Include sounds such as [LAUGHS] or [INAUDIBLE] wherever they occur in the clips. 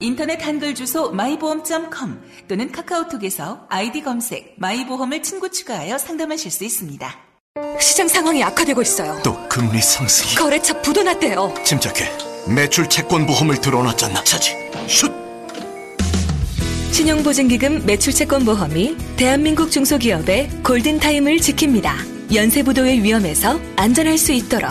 인터넷 한글 주소 마이보험.com 또는 카카오톡에서 아이디 검색 마이보험을 친구 추가하여 상담하실 수 있습니다. 시장 상황이 악화되고 있어요. 또 금리 상승이 거래처 부도 났대요. 침착해 매출 채권 보험을 들어놨잖아 차지 슛 신용보증기금 매출채권보험이 대한민국 중소기업의 골든타임을 지킵니다. 연쇄부도의 위험에서 안전할 수 있도록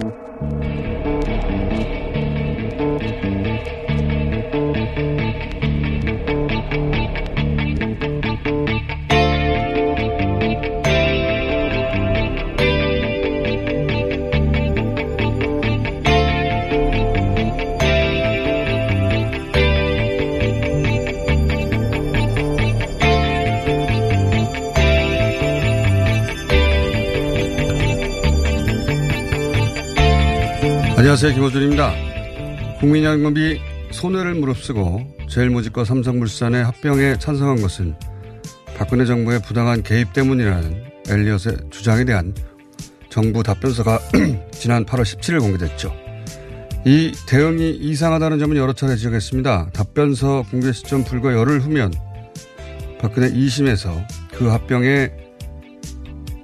안녕하세요. 김호준입니다. 국민연금이 손해를 무릅쓰고 제일모직과 삼성물산의 합병에 찬성한 것은 박근혜 정부의 부당한 개입 때문이라는 엘리엇의 주장에 대한 정부 답변서가 [CLEARS THROAT] 지난 8월 17일 공개됐죠. 이 대응이 이상하다는 점은 여러 차례 지적했습니다. 답변서 공개 시점 불과 열흘 후면 박근혜 2심에서 그 합병에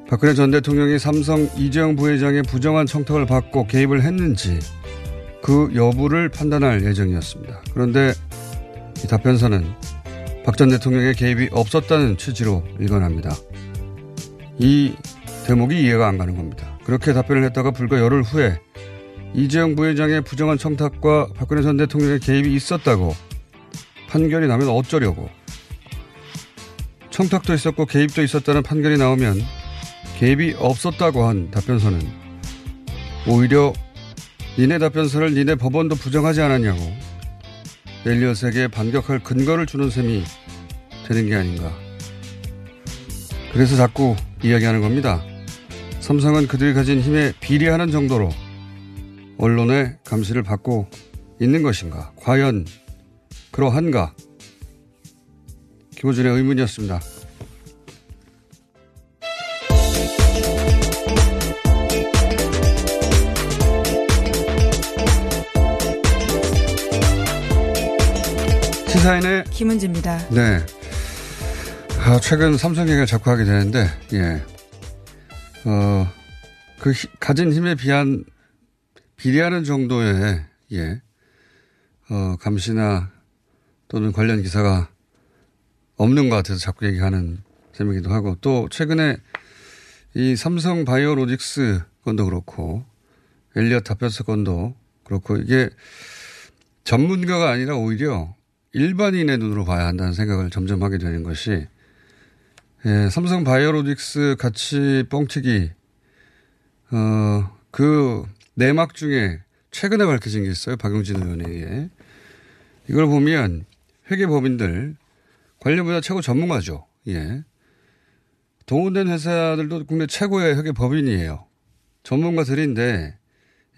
박근혜 전 대통령이 삼성 이재용 부회장의 부정한 청탁을 받고 개입을 했는지 그 여부를 판단할 예정이었습니다. 그런데 이 답변서는 박 전 대통령의 개입이 없었다는 취지로 일관합니다. 이 대목이 이해가 안 가는 겁니다. 그렇게 답변을 했다가 불과 열흘 후에 이재용 부회장의 부정한 청탁과 박근혜 전 대통령의 개입이 있었다고 판결이 나면 어쩌려고 청탁도 있었고 개입도 있었다는 판결이 나오면 개입이 없었다고 한 답변서는 오히려 니네 답변서를 니네 법원도 부정하지 않았냐고 엘리엇에게 반격할 근거를 주는 셈이 되는 게 아닌가. 그래서 자꾸 이야기하는 겁니다. 삼성은 그들이 가진 힘에 비례하는 정도로 언론의 감시를 받고 있는 것인가? 과연 그러한가? 김호준의 의문이었습니다. 시사인의 김은지입니다. 네. 아, 최근 삼성 얘기를 자꾸 하게 되는데, 예. 어, 그 히- 가진 힘에 비한, 비례하는 정도의, 예. 어, 감시나 또는 관련 기사가 없는 것 같아서 자꾸 얘기하는 셈이기도 하고, 또 최근에 이 삼성 바이오로직스 건도 그렇고, 엘리엇 답변서 건도 그렇고, 이게 전문가가 아니라 오히려 일반인의 눈으로 봐야 한다는 생각을 점점 하게 되는 것이 예, 삼성 바이오로직스 같이 뻥튀기 어, 그 내막 중에 최근에 밝혀진 게 있어요. 박용진 의원에 의해. 이걸 보면 회계법인들 관련 분야 최고 전문가죠. 예. 동원된 회사들도 국내 최고의 회계법인이에요. 전문가들인데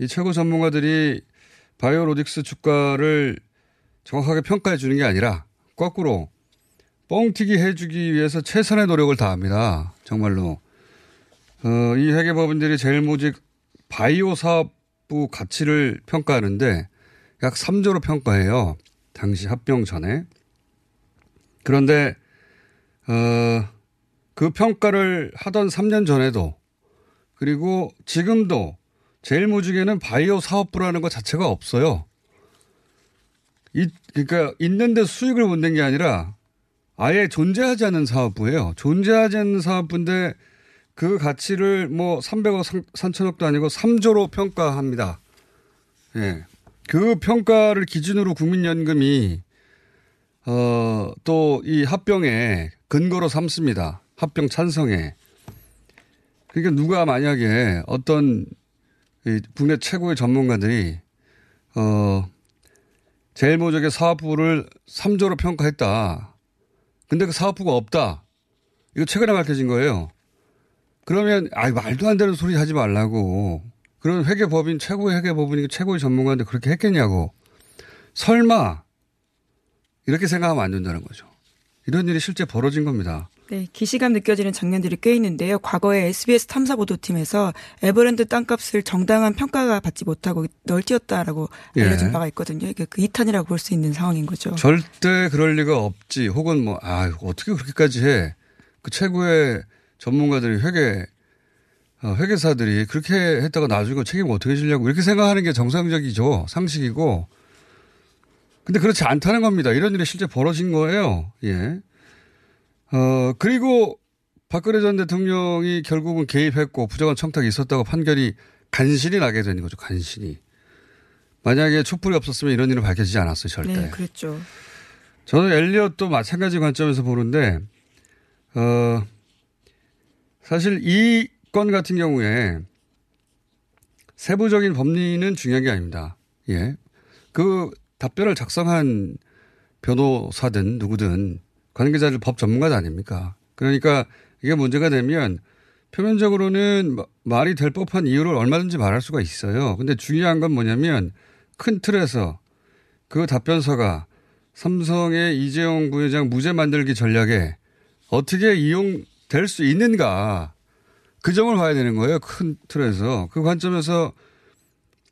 이 최고 전문가들이 바이오로직스 주가를 정확하게 평가해 주는 게 아니라 거꾸로 뻥튀기 해주기 위해서 최선의 노력을 다합니다. 정말로. 어, 이 회계법인들이 제일 모직 바이오 사업부 가치를 평가하는데 약 3조로 평가해요. 당시 합병 전에. 그런데, 어, 그 평가를 하던 3년 전에도 그리고 지금도 제일 모직에는 바이오 사업부라는 것 자체가 없어요. 이, 그러니까 있는데 수익을 못 낸 게 아니라 아예 존재하지 않는 사업부예요. 존재하지 않는 사업부인데 그 가치를 뭐 300억, 3천억도 아니고 3조로 평가합니다. 예. 그 평가를 기준으로 국민연금이 어, 또 이 합병에 근거로 삼습니다. 합병 찬성에. 그러니까 누가 만약에 어떤 국내 최고의 전문가들이 어, 제일모적의 사업부를 3조로 평가했다. 근데 그 사업부가 없다. 이거 최근에 밝혀진 거예요. 그러면 아 말도 안 되는 소리 하지 말라고. 그런 회계법인 최고의 회계법인이 최고의 전문가인데 그렇게 했겠냐고. 설마 이렇게 생각하면 안 된다는 거죠. 이런 일이 실제 벌어진 겁니다. 네, 기시감 느껴지는 장면들이 꽤 있는데요. 과거에 SBS 탐사 보도팀에서 에버랜드 땅값을 정당한 평가가 받지 못하고 널뛰었다라고 알려진 예. 바가 있거든요. 이게 그 이탄이라고 볼 수 있는 상황인 거죠. 절대 그럴 리가 없지. 혹은 뭐, 아, 어떻게 그렇게까지 해. 그 최고의 전문가들이 회계, 어, 회계사들이 그렇게 했다가 나중에 책임 어떻게 지려고 이렇게 생각하는 게 정상적이죠. 상식이고. 근데 그렇지 않다는 겁니다. 이런 일이 실제 벌어진 거예요. 예. 어, 그리고 박근혜 전 대통령이 결국은 개입했고 부정한 청탁이 있었다고 판결이 간신히 나게 되는 거죠. 간신히. 만약에 촛불이 없었으면 이런 일은 밝혀지지 않았어요. 절대. 네, 그렇죠. 저는 엘리엇도 마찬가지 관점에서 보는데, 어, 사실 이 건 같은 경우에 세부적인 법리는 중요한 게 아닙니다. 예. 그 답변을 작성한 변호사든 누구든 관계자들 법 전문가도 아닙니까? 그러니까 이게 문제가 되면 표면적으로는 말이 될 법한 이유를 얼마든지 말할 수가 있어요. 근데 중요한 건 뭐냐면 큰 틀에서 그 답변서가 삼성의 이재용 부회장 무죄 만들기 전략에 어떻게 이용될 수 있는가 그 점을 봐야 되는 거예요. 큰 틀에서. 그 관점에서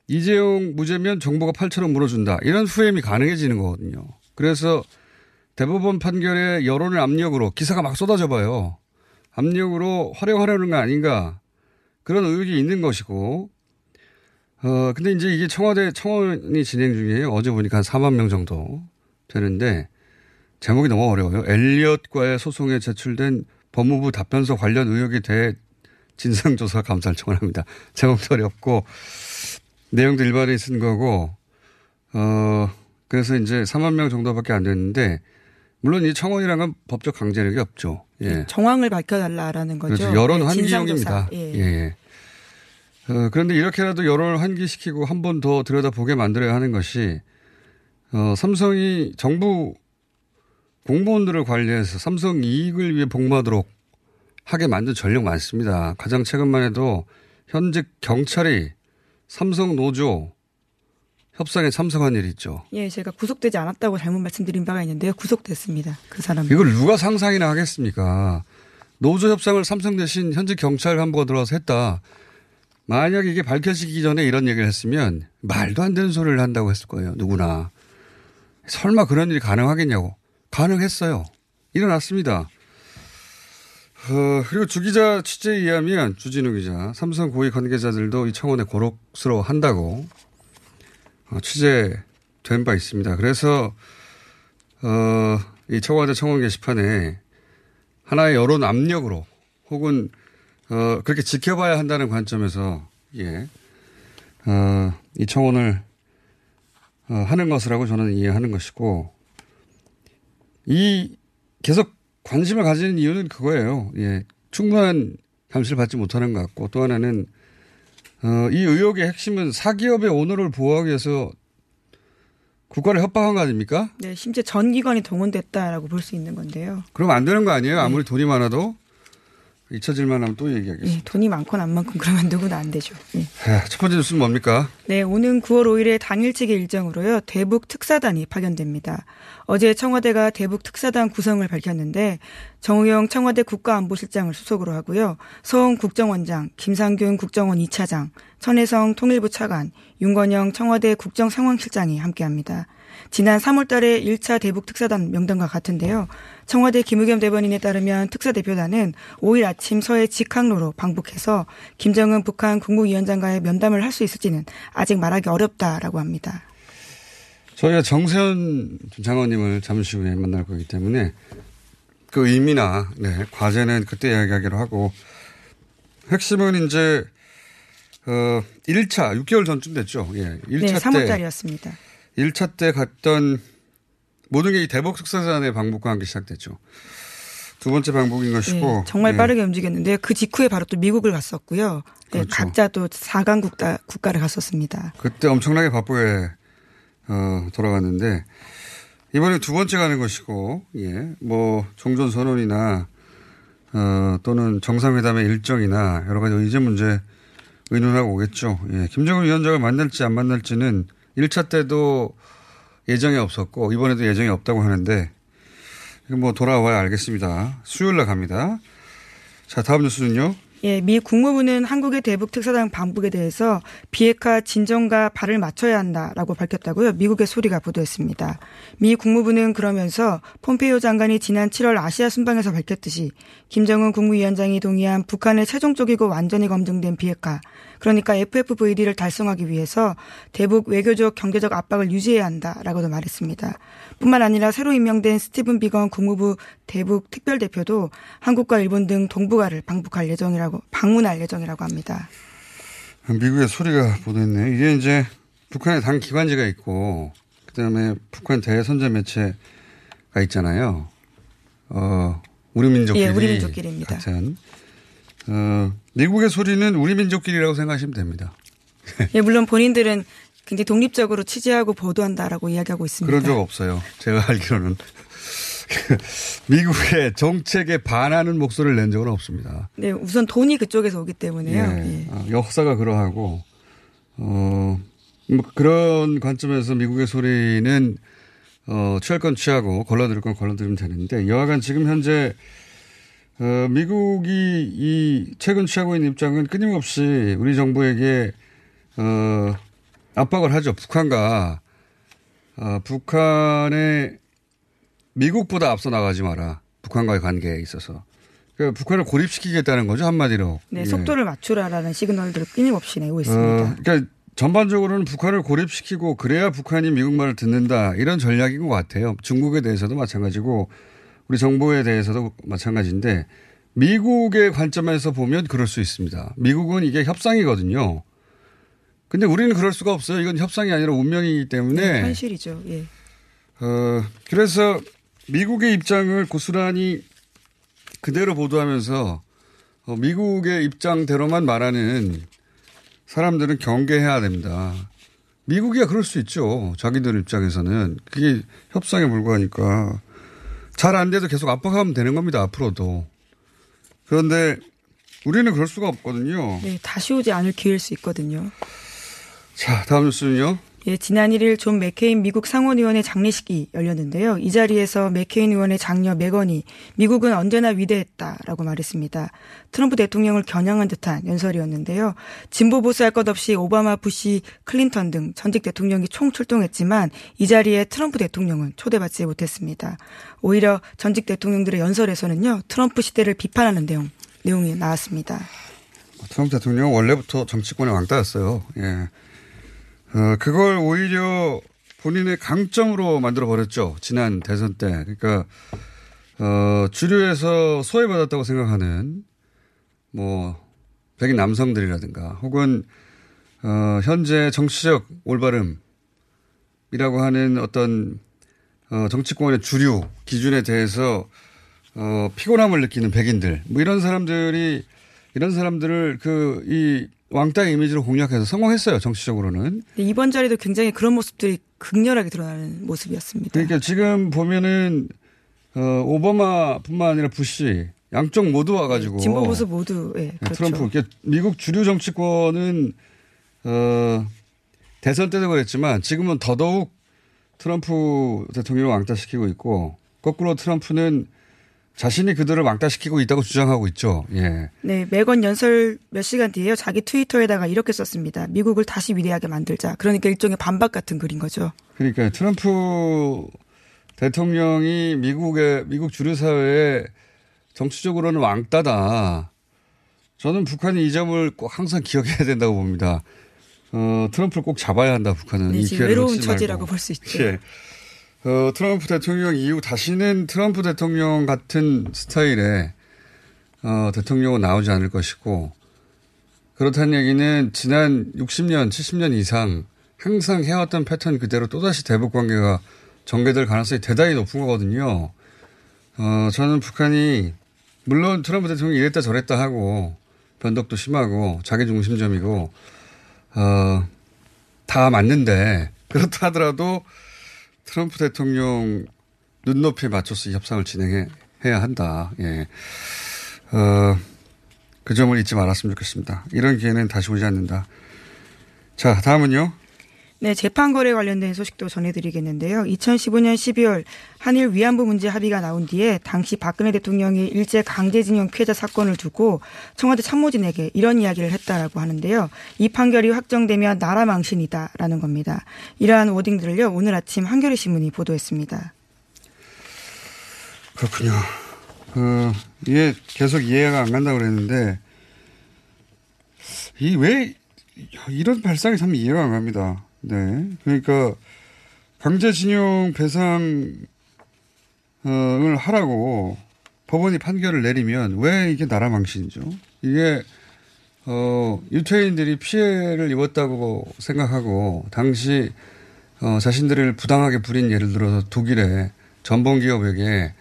이재용 무죄면 정부가 8천억 물어준다. 이런 후임이 가능해지는 거거든요. 그래서 대법원 판결에 여론의 압력으로 기사가 막 쏟아져 봐요. 압력으로 활용하려는 거 아닌가. 그런 의혹이 있는 것이고. 어, 근데 이제 이게 청와대 청원이 진행 중이에요. 어제 보니까 한 4만 명 정도 되는데 제목이 너무 어려워요. 엘리엇과의 소송에 제출된 법무부 답변서 관련 의혹에 대해 진상조사 감사를 청원합니다. [LAUGHS] 제목도 어렵고 내용도 일반인이 쓴 거고 어 그래서 이제 3만 명 정도밖에 안 됐는데 물론 이 청원이라는 건 법적 강제력이 없죠. 예. 정황을 밝혀달라는 거죠. 그렇죠. 여론 네, 환기용입니다. 예. 예. 어, 그런데 이렇게라도 여론을 환기시키고 한 번 더 들여다보게 만들어야 하는 것이 어, 삼성이 정부 공무원들을 관리해서 삼성 이익을 위해 복무하도록 하게 만든 전력 많습니다. 가장 최근만 해도 현직 경찰이 삼성 노조 협상에 참석한 일이 있죠. 예, 제가 구속되지 않았다고 잘못 말씀드린 바가 있는데요. 구속됐습니다. 그 사람. 이걸 누가 상상이나 하겠습니까? 노조 협상을 삼성 대신 현직 경찰 간부가 들어와서 했다. 만약 이게 밝혀지기 전에 이런 얘기를 했으면 말도 안 되는 소리를 한다고 했을 거예요. 누구나. 설마 그런 일이 가능하겠냐고. 가능했어요. 일어났습니다. 어, 그리고 주 기자 취재에 의하면 주진우 기자, 삼성 고위 관계자들도 이 청원에 고록스러워 한다고 어, 취재된 바 있습니다. 그래서 어, 이 청와대 청원 게시판에 하나의 여론 압력으로 혹은 어, 그렇게 지켜봐야 한다는 관점에서 예, 어, 이 청원을 어, 하는 것이라고 저는 이해하는 것이고 이 계속 관심을 가지는 이유는 그거예요. 예, 충분한 감시를 받지 못하는 것 같고 또 하나는 어, 이 의혹의 핵심은 사기업의 오너를 보호하기 위해서 국가를 협박한 거 아닙니까? 네, 심지어 전 기관이 동원됐다라고 볼 수 있는 건데요. 그럼 안 되는 거 아니에요? 아무리 돈이 많아도 잊혀질만 하면 또 얘기하겠습니다. 네, 돈이 많건 안 많건 그러면 누구나 안 되죠. 네. 첫 번째 뉴스는 뭡니까? 네, 오는 9월 5일에 당일치기 일정으로요. 대북 특사단이 파견됩니다. 어제 청와대가 대북 특사단 구성을 밝혔는데 정우영 청와대 국가안보실장을 수석으로 하고요. 서훈 국정원장, 김상균 국정원 2차장, 천혜성 통일부 차관, 윤건영 청와대 국정상황실장이 함께합니다. 지난 3월 달에 1차 대북 특사단 명단과 같은데요. 청와대 김의겸 대변인에 따르면 특사 대표단은 5일 아침 서해 직항로로 방북해서 김정은 북한 국무위원장과의 면담을 할 수 있을지는 아직 말하기 어렵다라고 합니다. 저희가 정세현 장관님을 잠시 후에 만날 거기 때문에 그 의미나 네, 과제는 그때 이야기하기로 하고 핵심은 이제 어 1차 6개월 전쯤 됐죠. 예. 1차 네, 3월 때 달이었습니다. 1차 때 갔던 모든 게 이 대북 특사단의 방북과 함께 시작됐죠. 두 번째 방북인 것이고 네, 정말 예. 빠르게 움직였는데 그 직후에 바로 또 미국을 갔었고요. 네, 그렇죠. 각자 또 4강 국가, 국가를 갔었습니다. 그때 엄청나게 바쁘게 어, 돌아갔는데 이번에 두 번째 가는 것이고 예, 뭐 종전 선언이나 어, 또는 정상회담의 일정이나 여러 가지 의제 문제 의논하고 오겠죠. 예, 김정은 위원장을 만날지 안 만날지는 1차 때도 예정이 없었고 이번에도 예정이 없다고 하는데 뭐 돌아와야 알겠습니다. 수요일 날 갑니다. 자 다음 뉴스는요. 예, 미 국무부는 한국의 대북 특사단 방북에 대해서 비핵화 진정과 발을 맞춰야 한다라고 밝혔다고요. 미국의 소리가 보도했습니다. 미 국무부는 그러면서 폼페이오 장관이 지난 7월 아시아 순방에서 밝혔듯이 김정은 국무위원장이 동의한 북한의 최종적이고 완전히 검증된 비핵화, 그러니까 FFVD를 달성하기 위해서 대북 외교적 경제적 압박을 유지해야 한다라고도 말했습니다. 뿐만 아니라 새로 임명된 스티븐 비건 국무부 대북 특별대표도 한국과 일본 등 동북아를 방북할 예정이라고 방문할 예정이라고 합니다. 미국의 소리가 보도했네. 이게 이제 북한의 당 기관지가 있고 그다음에 북한 대선제 매체가 있잖아요. 어, 우리 민족끼리 예, 우리 민족끼리입니다. 같은 어, 미국의 소리는 우리 민족끼리라고 생각하시면 됩니다. 예, 물론 본인들은 굉장히 독립적으로 취재하고 보도한다라고 이야기하고 있습니다. 그런 적 없어요. 제가 알기로는 [LAUGHS] 미국의 정책에 반하는 목소리를 낸 적은 없습니다. 네, 우선 돈이 그쪽에서 오기 때문에요. 예. 예. 어, 역사가 그러하고 어, 뭐 그런 관점에서 미국의 소리는 어, 취할 건 취하고 걸러들 건 걸러들면 되는데 여하간 지금 현재 어, 미국이 이 최근 취하고 있는 입장은 끊임없이 우리 정부에게 어, 압박을 하죠. 북한과 어, 북한의 미국보다 앞서 나가지 마라. 북한과의 관계에 있어서. 그러니까 북한을 고립시키겠다는 거죠 한마디로. 네, 예. 속도를 맞추라라는 시그널들을 끊임없이 내고 있습니다. 어, 그러니까 전반적으로는 북한을 고립시키고 그래야 북한이 미국 말을 듣는다 이런 전략인 것 같아요. 중국에 대해서도 마찬가지고 우리 정부에 대해서도 마찬가지인데 미국의 관점에서 보면 그럴 수 있습니다. 미국은 이게 협상이거든요. 근데 우리는 그럴 수가 없어요. 이건 협상이 아니라 운명이기 때문에 네, 현실이죠. 예. 어, 그래서 미국의 입장을 고스란히 그대로 보도하면서 어, 미국의 입장대로만 말하는 사람들은 경계해야 됩니다. 미국이야 그럴 수 있죠. 자기들 입장에서는. 그게 협상에 불과하니까. 잘 안 돼도 계속 압박하면 되는 겁니다. 앞으로도. 그런데 우리는 그럴 수가 없거든요. 네, 다시 오지 않을 기회일 수 있거든요. 자, 다음 뉴스는요. 예, 지난 1일 존 맥케인 미국 상원의원의 장례식이 열렸는데요. 이 자리에서 맥케인 의원의 장녀 메건이 미국은 언제나 위대했다라고 말했습니다. 트럼프 대통령을 겨냥한 듯한 연설이었는데요. 진보 보수할 것 없이 오바마, 부시, 클린턴 등 전직 대통령이 총 출동했지만 이 자리에 트럼프 대통령은 초대받지 못했습니다. 오히려 전직 대통령들의 연설에서는요. 트럼프 시대를 비판하는 내용, 내용이 나왔습니다. 트럼프 대통령은 원래부터 정치권의 왕따였어요. 예. 어, 그걸 오히려 본인의 강점으로 만들어 버렸죠. 지난 대선 때. 그러니까, 어, 주류에서 소외받았다고 생각하는, 뭐, 백인 남성들이라든가, 혹은, 어, 현재 정치적 올바름이라고 하는 어떤, 어, 정치권의 주류 기준에 대해서, 어, 피곤함을 느끼는 백인들, 뭐 이런 사람들이, 이런 사람들을 그, 이, 왕따의 이미지를 공략해서 성공했어요. 정치적으로는. 이번 자리도 굉장히 그런 모습들이 극렬하게 드러나는 모습이었습니다. 그러니까 지금 보면은 어, 오바마뿐만 아니라 부시 양쪽 모두 와가지고 진보 보수 모두 예, 그렇죠. 트럼프 그러니까 미국 주류 정치권은 어, 대선 때도 그랬지만 지금은 더더욱 트럼프 대통령을 왕따시키고 있고 거꾸로 트럼프는 자신이 그들을 왕따시키고 있다고 주장하고 있죠. 예. 네, 매건 연설 몇 시간 뒤에요. 자기 트위터에다가 이렇게 썼습니다. 미국을 다시 위대하게 만들자. 그러니까 일종의 반박 같은 글인 거죠. 그러니까 트럼프 대통령이 미국의 미국 주류 사회에 정치적으로는 왕따다. 저는 북한이 이 점을 꼭 항상 기억해야 된다고 봅니다. 어, 트럼프를 꼭 잡아야 한다, 북한은. 네, 이 지금 외로운 처지라고 볼 수 있죠. 예. 어, 트럼프 대통령 이후 다시는 트럼프 대통령 같은 스타일의 어, 대통령은 나오지 않을 것이고 그렇다는 얘기는 지난 60년, 70년 이상 항상 해왔던 패턴 그대로 또다시 대북 관계가 전개될 가능성이 대단히 높은 거거든요. 어, 저는 북한이 물론 트럼프 대통령이 이랬다 저랬다 하고 변덕도 심하고 자기 중심점이고 어, 다 맞는데 그렇다 하더라도 트럼프 대통령 눈높이에 맞춰서 협상을 진행해야 한다. 예. 어, 그 점을 잊지 말았으면 좋겠습니다. 이런 기회는 다시 오지 않는다. 자, 다음은요. 네, 재판 거래 관련된 소식도 전해드리겠는데요. 2015년 12월 한일 위안부 문제 합의가 나온 뒤에 당시 박근혜 대통령이 일제 강제징용 피해자 사건을 두고 청와대 참모진에게 이런 이야기를 했다라고 하는데요. 이 판결이 확정되면 나라 망신이다라는 겁니다. 이러한 워딩들을요 오늘 아침 한겨레 신문이 보도했습니다. 그렇군요. 그 이게 계속 이해가 안 간다고 그랬는데 이 왜 이런 발상이 참 이해가 안 갑니다. 네. 그러니까 강제징용 배상을 하라고 법원이 판결을 내리면 왜 이게 나라 망신이죠? 이게 어, 유태인들이 피해를 입었다고 생각하고 당시 어, 자신들을 부당하게 부린 예를 들어서 독일의 전범 기업에게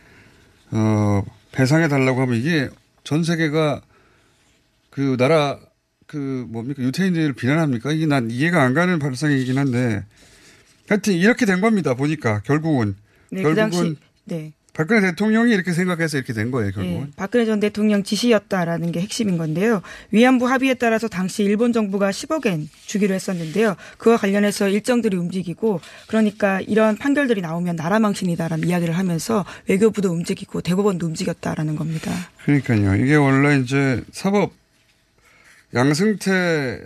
어, 배상해 달라고 하면 이게 전 세계가 그 나라 그 뭡니까 유태인들을 비난합니까? 이게 난 이해가 안 가는 발상이긴 한데 하여튼 이렇게 된 겁니다. 보니까 결국은 네, 그 결국은 당시, 네. 박근혜 대통령이 이렇게 생각해서 이렇게 된 거예요. 결국은. 네, 박근혜 전 대통령 지시였다라는 게 핵심인 건데요. 위안부 합의에 따라서 당시 일본 정부가 10억엔 주기로 했었는데요. 그와 관련해서 일정들이 움직이고 그러니까 이런 판결들이 나오면 나라 망신이다라는 이야기를 하면서 외교부도 움직이고 대법원도 움직였다라는 겁니다. 그러니까요. 이게 원래 이제 사법 양승태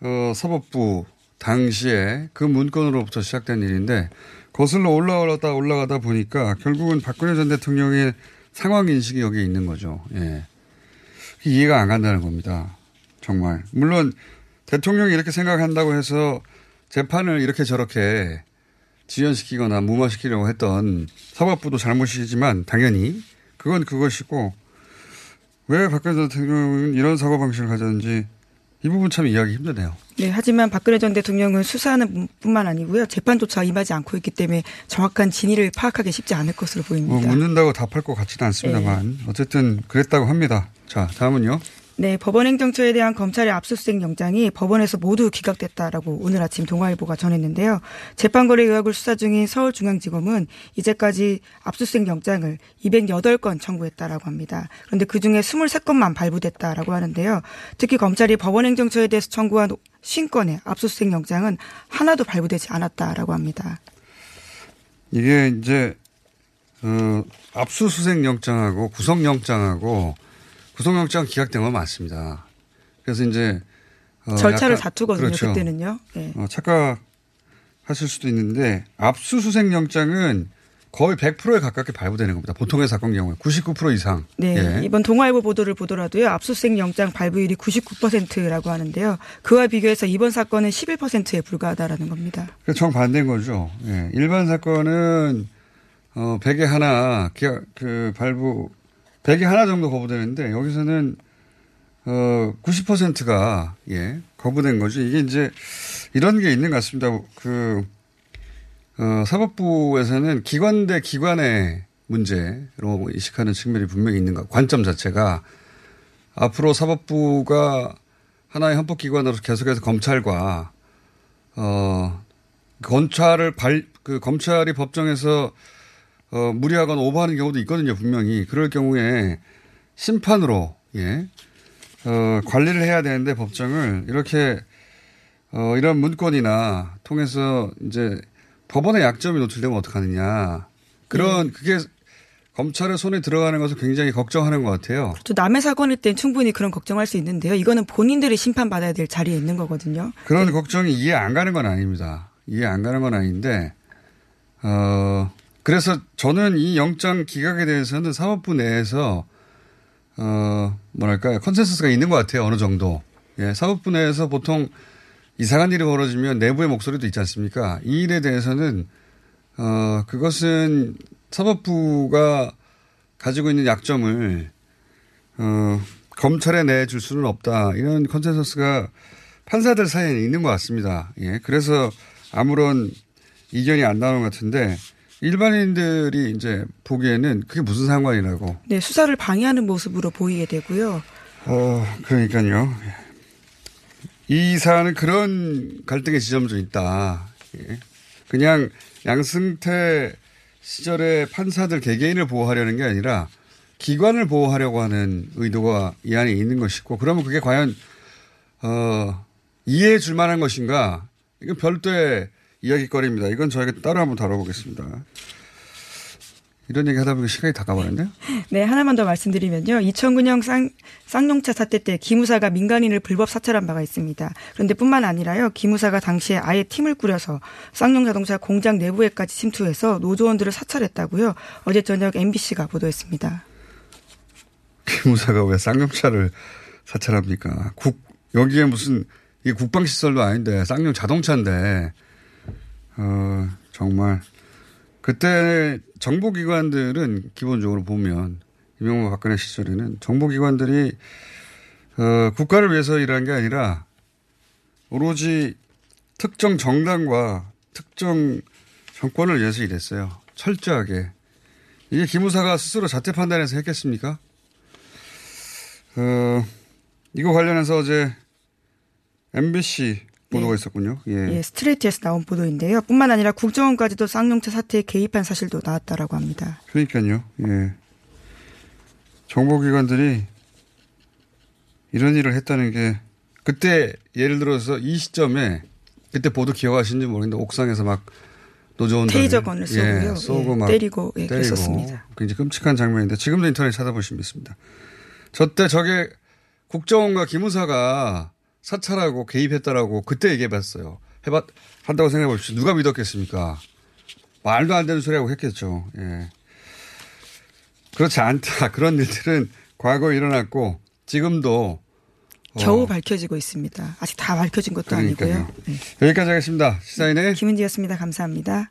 어, 사법부 당시에 그 문건으로부터 시작된 일인데 거슬러 올라가다 올라가다 보니까 결국은 박근혜 전 대통령의 상황 인식이 여기에 있는 거죠. 예. 이해가 안 간다는 겁니다. 정말. 물론 대통령이 이렇게 생각한다고 해서 재판을 이렇게 저렇게 지연시키거나 무마시키려고 했던 사법부도 잘못이지만 당연히 그건 그것이고 왜 박근혜 대통령은 이런 사고 방식을 가졌는지 이 부분 참 이해하기 힘드네요. 네, 하지만 박근혜 전 대통령은 수사하는 뿐만 아니고요. 재판조차 임하지 않고 있기 때문에 정확한 진위를 파악하기 쉽지 않을 것으로 보입니다. 뭐 묻는다고 답할 것 같지는 않습니다만 네. 어쨌든 그랬다고 합니다. 자, 다음은요. 네, 법원 행정처에 대한 검찰의 압수수색 영장이 법원에서 모두 기각됐다라고 오늘 아침 동아일보가 전했는데요. 재판거래 의혹을 수사 중인 서울중앙지검은 이제까지 압수수색 영장을 208건 청구했다라고 합니다. 그런데 그중에 23건만 발부됐다라고 하는데요. 특히 검찰이 법원 행정처에 대해서 청구한 50건의 압수수색 영장은 하나도 발부되지 않았다라고 합니다. 이게 이제 어, 압수수색 영장하고 구속 영장하고 구속영장 기각된 건 맞습니다. 그래서 이제 어 절차를 다투거든요. 그렇죠. 그때는요. 네. 어, 착각하실 수도 있는데 압수수색 영장은 거의 100%에 가깝게 발부되는 겁니다. 보통의 사건 경우에 99% 이상. 네. 예. 이번 동아일보 보도를 보더라도요. 압수수색 영장 발부율이 99%라고 하는데요. 그와 비교해서 이번 사건은 11%에 불과하다라는 겁니다. 정반대인 거죠. 예. 일반 사건은 어 100에 하나 그 발부 100에 하나 정도 거부되는데 여기서는 어 90%가 예, 거부된 거죠. 이게 이제 이런 게 있는 것 같습니다. 그 어, 사법부에서는 기관 대 기관의 문제로 인식하는 측면이 분명히 있는 것. 관점 자체가 앞으로 사법부가 하나의 헌법기관으로서 계속해서 검찰과 어 검찰을 발 그 검찰이 법정에서 어 무리하거나 오버하는 경우도 있거든요 분명히 그럴 경우에 심판으로 예 어, 관리를 해야 되는데 법정을 이렇게 어, 이런 문건이나 통해서 이제 법원의 약점이 노출되면 어떡하느냐. 그런, 그게 검찰의 손에 들어가는 것을 굉장히 걱정하는 것 같아요. 또 남의 사건일 땐 충분히 그런 걱정할 수 있는데요. 이거는 본인들이 심판받아야 될 자리에 있는 거거든요. 그런 네. 걱정이 이해 안 가는 건 아닙니다. 이해 안 가는 건 아닌데, 어, 그래서 저는 이 영장 기각에 대해서는 사법부 내에서, 어, 뭐랄까요. 컨센서스가 있는 것 같아요. 어느 정도. 예, 사법부 내에서 보통 이상한 일이 벌어지면 내부의 목소리도 있지 않습니까? 이 일에 대해서는 어 그것은 사법부가 가지고 있는 약점을 어 검찰에 내줄 수는 없다. 이런 컨센서스가 판사들 사이에 있는 것 같습니다. 예. 그래서 아무런 이견이 안 나오는 것 같은데 일반인들이 이제 보기에는 그게 무슨 상관이라고. 네, 수사를 방해하는 모습으로 보이게 되고요. 어, 그러니까요. 이 사안은 그런 갈등의 지점도 있다. 예. 그냥 양승태 시절의 판사들 개개인을 보호하려는 게 아니라 기관을 보호하려고 하는 의도가 이 안에 있는 것이고 그러면 그게 과연 어, 이해해 줄 만한 것인가? 이건 별도의 이야기거리입니다. 이건 저희가 따로 한번 다뤄보겠습니다. 이런 얘기 하다 보니 시간이 다 가버렸네요. 네, 하나만 더 말씀드리면요. 2009년 쌍, 쌍용차 사태 때 기무사가 민간인을 불법 사찰한 바가 있습니다. 그런데 뿐만 아니라요. 기무사가 당시에 아예 팀을 꾸려서 쌍용자동차 공장 내부에까지 침투해서 노조원들을 사찰했다고요. 어제 저녁 MBC가 보도했습니다. 기무사가 왜 쌍용차를 사찰합니까? 국, 여기에 무슨, 이게 국방시설도 아닌데, 쌍용 자동차인데, 어, 정말. 그때 정보기관들은 기본적으로 보면 이명박 박근혜 시절에는 정보기관들이 어, 국가를 위해서 일한 게 아니라 오로지 특정 정당과 특정 정권을 위해서 일했어요. 철저하게. 이게 기무사가 스스로 자체 판단해서 했겠습니까? 어, 이거 관련해서 어제 MBC 보도가 예. 있었군요. 예. 예, 스트레이트에서 나온 보도인데요. 뿐만 아니라 국정원까지도 쌍용차 사태에 개입한 사실도 나왔다라고 합니다. 그러니까요. 예. 정보기관들이 이런 일을 했다는 게 그때 예를 들어서 이 시점에 그때 보도 기억하시는지 모르겠는데 옥상에서 막 노조원들 테이저건을 쏘고요. 예, 쏘고 예, 막 때리고 예, 때리고 그랬었습니다. 굉장히 끔찍한 장면인데 지금도 인터넷 찾아보시면 있습니다. 저때 저게 국정원과 기무사가 사찰하고 개입했다라고 그때 얘기해봤어요. 해봤 한다고 생각해 보십시오. 누가 믿었겠습니까? 말도 안 되는 소리하고 했겠죠. 예. 그렇지 않다. [LAUGHS] 그런 일들은 과거에 일어났고 지금도 겨우 어. 밝혀지고 있습니다. 아직 다 밝혀진 것도 그러니까요. 아니고요. 네. 여기까지 하겠습니다. 시사인의 김은지였습니다. 감사합니다.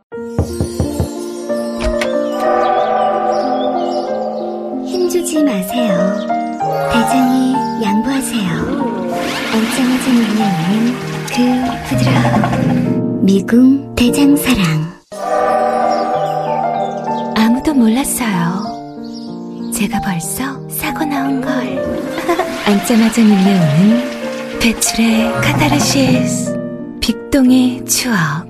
마세요. 대장이 양보하세요. 엉짱하지 물려있는 그 부드러운 미궁 대장사랑. 아무도 몰랐어요. 제가 벌써 사고 나온 걸. [LAUGHS] 앉자마자 밀려오는 배출의 카타르시스. 빅동의 추억.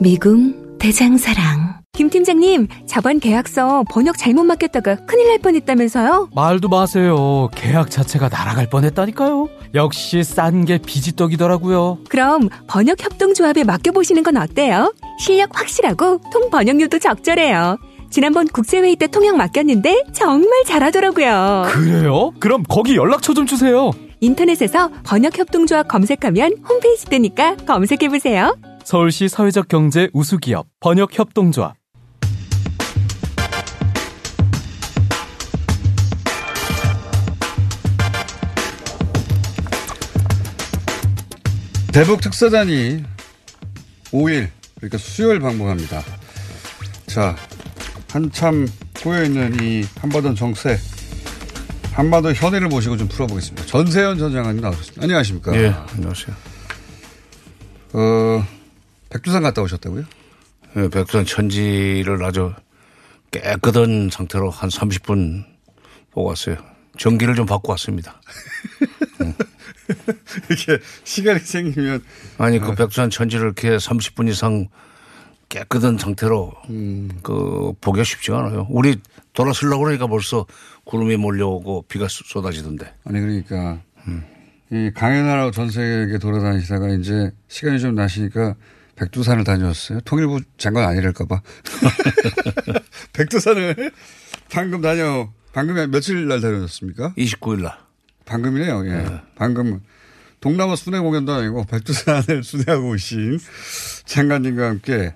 미궁 대장사랑 김 팀장님, 저번 계약서 번역 잘못 맡겼다가 큰일 날 뻔했다면서요? 말도 마세요. 계약 자체가 날아갈 뻔했다니까요. 역시 싼 게 비지떡이더라고요. 그럼 번역 협동조합에 맡겨보시는 건 어때요? 실력 확실하고 통 번역료도 적절해요. 지난번 국제회의 때 통역 맡겼는데 정말 잘하더라고요. 그래요? 그럼 거기 연락처 좀 주세요. 인터넷에서 번역협동조합 검색하면 홈페이지 뜨니까 검색해보세요. 서울시 사회적 경제 우수기업 번역협동조합. 대북 특사단이 5일, 그러니까 수요일 방문합니다. 자, 한참 꼬여있는 이 한반도 정세, 한반도 현해를 모시고 좀 풀어보겠습니다. 전세현 전 장관님 나오셨습니다. 안녕하십니까. 예, 안녕하세요. 어, 백두산 갔다 오셨다고요? 예, 백두산 천지를 아주 깨끗한 상태로 한 30분 보고 왔어요. 전기를 좀 받고 왔습니다. [LAUGHS] [LAUGHS] 이렇게 시간이 생기면. 아니, 그 백두산 천지를 이렇게 30분 이상 깨끗한 상태로 음. 그 보기가 쉽지가 않아요. 우리 돌아서려고 그러니까 벌써 구름이 몰려오고 비가 쏟아지던데. 아니 그러니까 음. 이 강연하러 전 세계 돌아다니시다가 이제 시간이 좀 나시니까 백두산을 다녀왔어요. 통일부 장관 아니랄까봐. [LAUGHS] [LAUGHS] 백두산을 방금 다녀, 방금 며칠 날 다녀왔습니까? 29일 날. 방금이네요. 예. 네. 방금 동남아 순회 공연도 아니고 백두산을 [LAUGHS] 순회하고 오신 장관님과 함께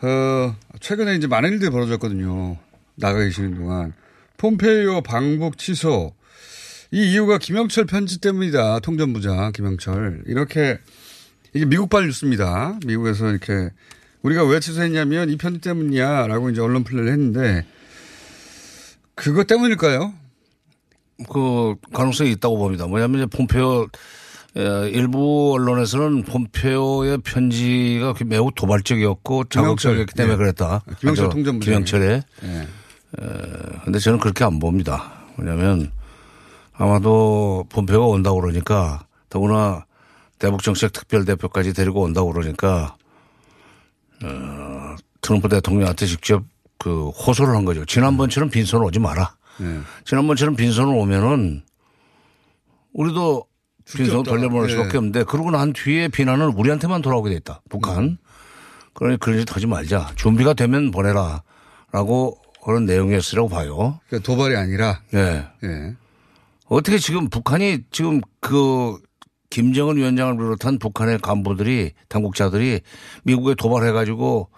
어, 최근에 이제 많은 일들이 벌어졌거든요. 나가 계시는 동안. 폼페이오 방북 취소. 이 이유가 김영철 편지 때문이다. 통전부장 김영철. 이렇게 이게 미국발 뉴스입니다. 미국에서 이렇게 우리가 왜 취소했냐면 이 편지 때문이야라고 이제 언론 플레이를 했는데 그것 때문일까요? 그 가능성이 있다고 봅니다. 뭐냐면 이제 폼페오 일부 언론에서는 폼페오의 편지가 매우 도발적이었고 자극적이었기 때문에 네. 그랬다. 김영철 통전부 김영철의. 네. 근데 저는 그렇게 안 봅니다. 왜냐하면 아마도 폼페오가 온다고 그러니까 더구나 대북정책 특별대표까지 데리고 온다고 그러니까 어, 트럼프 대통령한테 직접 그 호소를 한 거죠. 지난번처럼 빈손 오지 마라. 네. 지난번처럼 빈손을 오면은 우리도 빈손 돌려보낼 네. 수밖에 없는데 그러고 난 뒤에 비난은 우리한테만 돌아오게 됐다. 북한. 음. 그러니 그런 짓 하지 말자. 준비가 되면 보내라. 라고 그런 내용이었으라고 봐요. 그러니까 도발이 아니라. 네. 네. 어떻게 지금 북한이 지금 그 김정은 위원장을 비롯한 북한의 간부들이 당국자들이 미국에 도발해가지고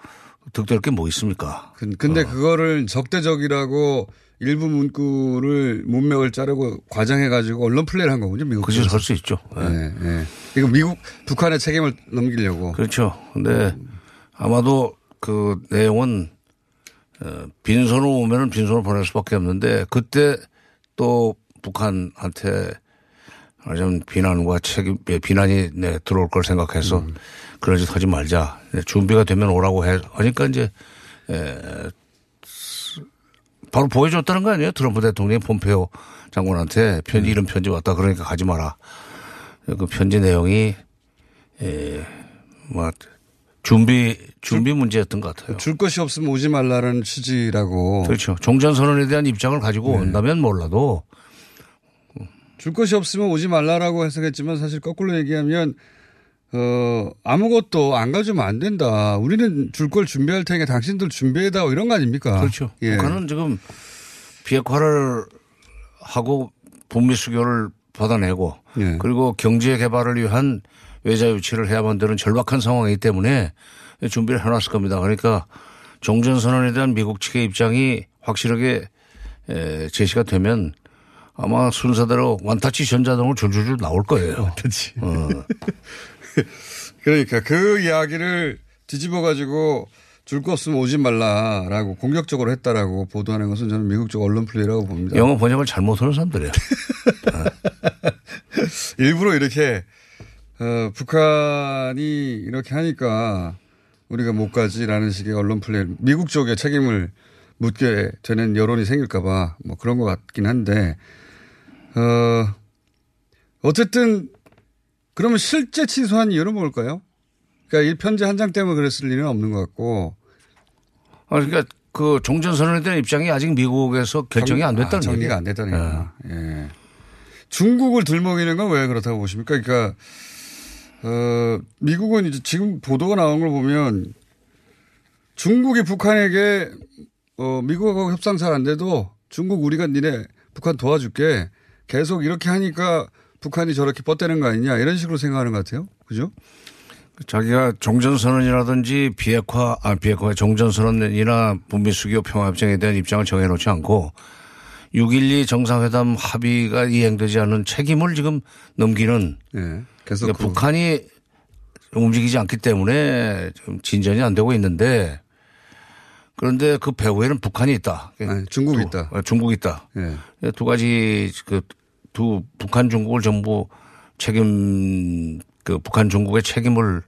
득될 게 뭐 있습니까? 근데 어. 그거를 적대적이라고 일부 문구를 문맥을 자르고 과장해가지고 언론 플레이를 한 거군요, 미국. 그죠, 할수 있죠. 네. 네, 네. 이거 미국, 북한의 책임을 넘기려고. 그렇죠. 근데 아마도 그 내용은 어, 빈손으로 오면은 빈손으로 보낼 수밖에 없는데 그때 또 북한한테 좀 비난과 책임, 예, 비난이 네, 들어올 걸 생각해서 음. 그런 짓 하지 말자. 네, 준비가 되면 오라고 해. 하니까 이제 에, 바로 보여줬다는 거 아니에요? 트럼프 대통령이 폼페오 장관한테 편지 네. 이런 편지 왔다 그러니까 가지 마라. 그 편지 내용이 에, 뭐 준비 준비 문제였던 것 같아요. 줄 것이 없으면 오지 말라는 취지라고. 그렇죠. 종전 선언에 대한 입장을 가지고 네. 온다면 몰라도 줄 것이 없으면 오지 말라라고 해석했지만 사실 거꾸로 얘기하면 어, 아무것도 안 가져오면 안 된다. 우리는 줄 걸 준비할 테니까 당신들 준비해다 이런 거 아닙니까? 그렇죠. 예. 북한은 지금 비핵화를 하고 북미 수교를 받아내고 예. 그리고 경제 개발을 위한 외자 유치를 해야만 되는 절박한 상황이기 때문에 준비를 해놨을 겁니다. 그러니까 종전선언에 대한 미국 측의 입장이 확실하게 제시가 되면 아마 순서대로 완타치 전자동으로 줄줄줄 나올 거예요. 완타치. 어. [LAUGHS] [LAUGHS] 그러니까 그 이야기를 뒤집어 가지고 줄 거 없으면 오지 말라라고 공격적으로 했다라고 보도하는 것은 저는 미국 쪽 언론 플레이라고 봅니다. 영어 번역을 잘못 하는 사람들이에요. [LAUGHS] 일부러 이렇게 어, 북한이 이렇게 하니까 우리가 못 가지라는 식의 언론 플레이, 미국 쪽에 책임을 묻게 되는 여론이 생길까봐 뭐 그런 것 같긴 한데, 어, 어쨌든 그러면 실제 취소한 이유는 뭘까요? 그러니까 이 편지 한 장 때문에 그랬을 리는 없는 것 같고. 아, 그러니까 그 종전선언에 대한 입장이 아직 미국에서 결정이 안 됐다는 아, 정리가 얘기예요. 안 됐다는 얘기구나. 예. 중국을 들먹이는 건 왜 그렇다고 보십니까? 그러니까 어, 미국은 이제 지금 보도가 나온 걸 보면 중국이 북한에게 어, 미국하고 협상 잘 안 돼도 중국 우리가 니네 북한 도와줄게 계속 이렇게 하니까 북한이 저렇게 뻗대는 거 아니냐 이런 식으로 생각하는 것 같아요. 그죠? 자기가 종전선언이라든지 비핵화, 아, 비핵화, 종전선언이나 북미 수교 평화협정에 대한 입장을 정해놓지 않고 6.12 정상회담 합의가 이행되지 않은 책임을 지금 넘기는 네, 계속 그러니까 북한이 움직이지 않기 때문에 지금 진전이 안 되고 있는데 그런데 그 배후에는 북한이 있다. 아니, 중국이 있다. 어, 중국이 있다. 네. 두 가지 그 두 북한 중국을 전부 책임 그 북한 중국의 책임을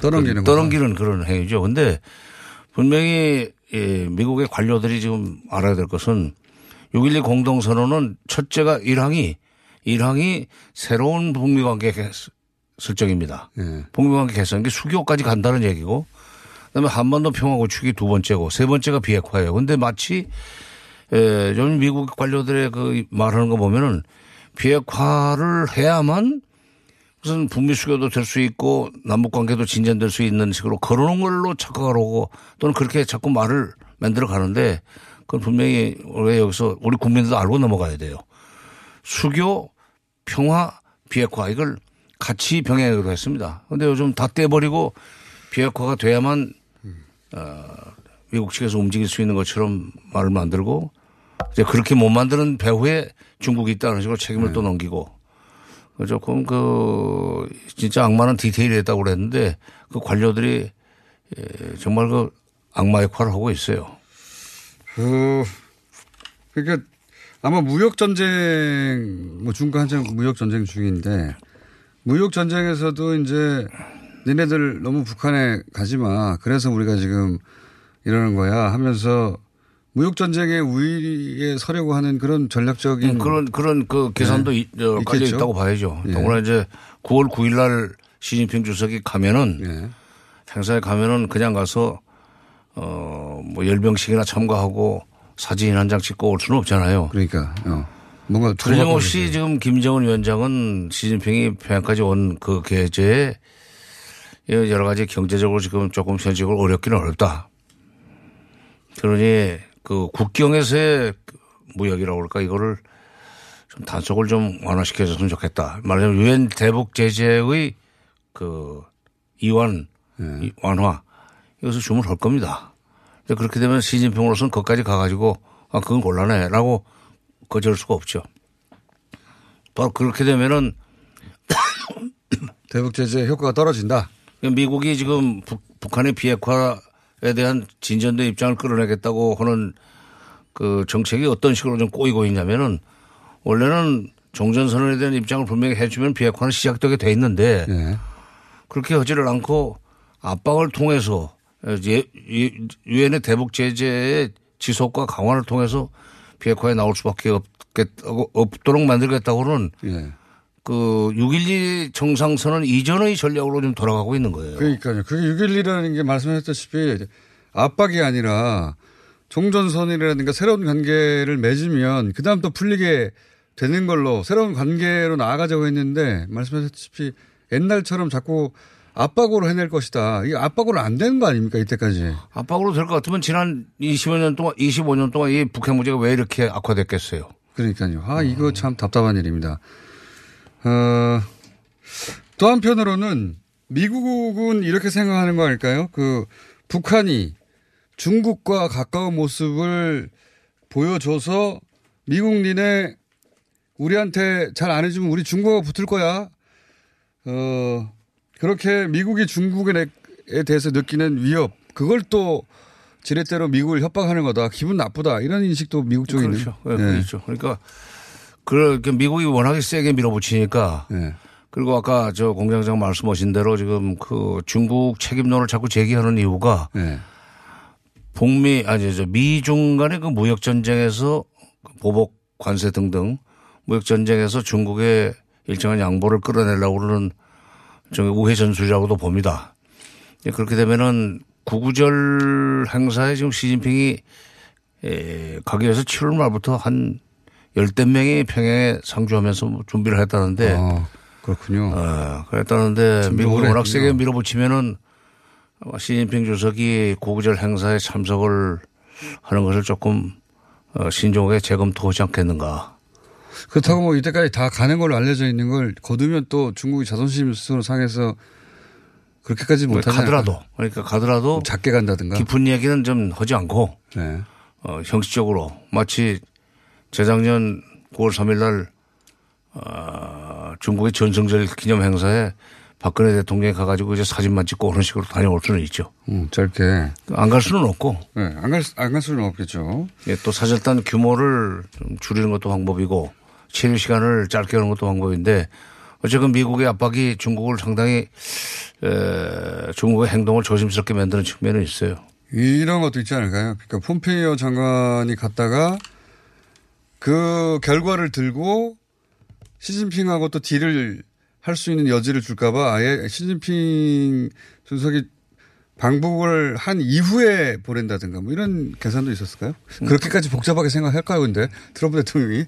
떠넘기는 떠넘기는 그런 행위죠. 근데 분명히 예, 미국의 관료들이 지금 알아야 될 것은 6.12 공동선언은 첫째가 1항이 1항이 새로운 북미 관계 설정입니다. 네. 북미 관계 개선, 게 수교까지 간다는 얘기고 그다음에 한반도 평화 구축이 두 번째고 세 번째가 비핵화예요. 근데 마치 에, 요즘 미국 관료들의 그 말하는 거 보면은 비핵화를 해야만 무슨 북미 수교도 될 수 있고 남북 관계도 진전될 수 있는 식으로 걸어놓은 걸로 착각하고 또는 그렇게 자꾸 말을 만들어 가는데 그건 분명히 왜 여기서 우리 국민들도 알고 넘어가야 돼요. 수교, 평화, 비핵화 이걸 같이 병행하기로 했습니다. 그런데 요즘 다 떼버리고 비핵화가 돼야만 어, 미국 측에서 움직일 수 있는 것처럼 말을 만들고 이제 그렇게 못 만드는 배후에 중국이 있다는 식으로 책임을 또 넘기고 조금 그 진짜 악마는 디테일이 있다고 그랬는데 그 관료들이 예, 정말 그 악마 역할을 하고 있어요. 그 그러니까 아마 무역 전쟁 뭐 중국 한창 무역 전쟁 중인데 무역 전쟁에서도 이제 니네들 너무 북한에 가지 마. 그래서 우리가 지금 이러는 거야 하면서 무역 전쟁의 우위에 서려고 하는 그런 전략적인 음, 그런 그런 그 계산도 네. 이- 어, 깔려? 있다고 봐야죠. 예. 더구나 이제 9월 9일 날 시진핑 주석이 가면은 예. 행사에 가면은 그냥 가서 어뭐 열병식이나 참가하고 사진 한 장 찍고 올 수는 없잖아요. 그러니까 어. 뭔가 틀림없이 지금 김정은 위원장은 시진핑이 평양까지 온 그 계제에 여러 가지 경제적으로 지금 조금 현실적으로 어렵기는 어렵다. 그러니 그 국경에서의 무역이라고 그럴까 이거를 좀 단속을 좀 완화시켜줬으면 좋겠다. 말하자면 유엔 대북 제재의 그 이완, 이 완화 이것을 주문할 겁니다. 근데 그렇게 되면 시진핑으로서는 거기까지 가가지고 아 그건 곤란해라고 거절 수가 없죠. 바로 그렇게 되면은 [COUGHS] 대북 제재 효과가 떨어진다. 미국이 지금 북, 북한의 비핵화에 대한 진전된 입장을 끌어내겠다고 하는 그 정책이 어떤 식으로 좀 꼬이고 있냐면은 원래는 종전선언에 대한 입장을 분명히 해주면 비핵화는 시작되게 돼 있는데 그렇게 하지를 않고 압박을 통해서 유엔의 대북 제재의 지속과 강화를 통해서 비핵화에 나올 수밖에 없겠, 없도록 만들겠다고는 예. 그 6.12 정상선언 이전의 전략으로 좀 돌아가고 있는 거예요. 그러니까요. 그게 6.12라는 게 말씀하셨다시피 압박이 아니라 종전선이라든가 새로운 관계를 맺으면 그다음 또 풀리게 되는 걸로 새로운 관계로 나아가자고 했는데 말씀하셨다시피 옛날처럼 자꾸 압박으로 해낼 것이다. 이게 압박으로 안 되는 거 아닙니까 이때까지. 압박으로 될 것 같으면 지난 25년 동안 25년 동안 이 북핵 문제가 왜 이렇게 악화됐겠어요. 그러니까요. 아 이거 참 답답한 일입니다. 어, 또 한편으로는 미국은 이렇게 생각하는 거 아닐까요? 그 북한이 중국과 가까운 모습을 보여줘서 미국 니네 우리한테 잘 안 해주면 우리 중국하고 붙을 거야. 어, 그렇게 미국이 중국에 대해서 느끼는 위협, 그걸 또 지렛대로 미국을 협박하는 거다. 기분 나쁘다. 이런 인식도 미국 쪽에 그렇죠. 네, 있는. 그렇죠. 그러니까 그렇게 미국이 워낙에 세게 밀어붙이니까 네. 그리고 아까 저 공장장 말씀하신 대로 지금 그 중국 책임론을 자꾸 제기하는 이유가 네. 북미 아니 저 미중 간의 그 무역 전쟁에서 보복 관세 등등 무역 전쟁에서 중국의 일정한 양보를 끌어내려고 그러는 저 우회 전술이라고도 봅니다. 예, 그렇게 되면은 구구절 행사에 지금 시진핑이 에, 가기 위해서 7월 말부터 한 열댓 명이 평양에 상주하면서 뭐 준비를 했다는데. 어, 그렇군요. 어, 그랬다는데 미국이 워낙 세게 밀어붙이면은 시진핑 주석이 구구절 행사에 참석을 하는 것을 조금 어, 신중하게 재검토하지 않겠는가. 그렇다고 뭐 이때까지 다 가는 걸로 알려져 있는 걸 거두면 또 중국이 자존심 상해서 그렇게까지 못하지 가더라도 그러니까 가더라도 작게 간다든가 깊은 얘기는 좀 하지 않고 네. 어, 형식적으로 마치 재작년 9월 3일 날 어, 중국의 전승절 기념 행사에 박근혜 대통령이 가가지고 이제 사진만 찍고 그런 식으로 다녀올 수는 있죠. 음, 짧게. 안 갈 수는 없고. 네, 안 갈, 안 갈 수는 없겠죠. 예, 또 사절단 규모를 좀 줄이는 것도 방법이고 체류 시간을 짧게 하는 것도 방법인데 어쨌든 미국의 압박이 중국을 상당히 에, 중국의 행동을 조심스럽게 만드는 측면은 있어요. 이런 것도 있지 않을까요? 그러니까 폼페이오 장관이 갔다가 그 결과를 들고 시진핑하고 또 딜을 할 수 있는 여지를 줄까봐 아예 시진핑 주석이 방북을 한 이후에 보낸다든가 뭐 이런 계산도 있었을까요? 음. 그렇게까지 복잡하게 생각할까요? 근데 트럼프 대통령이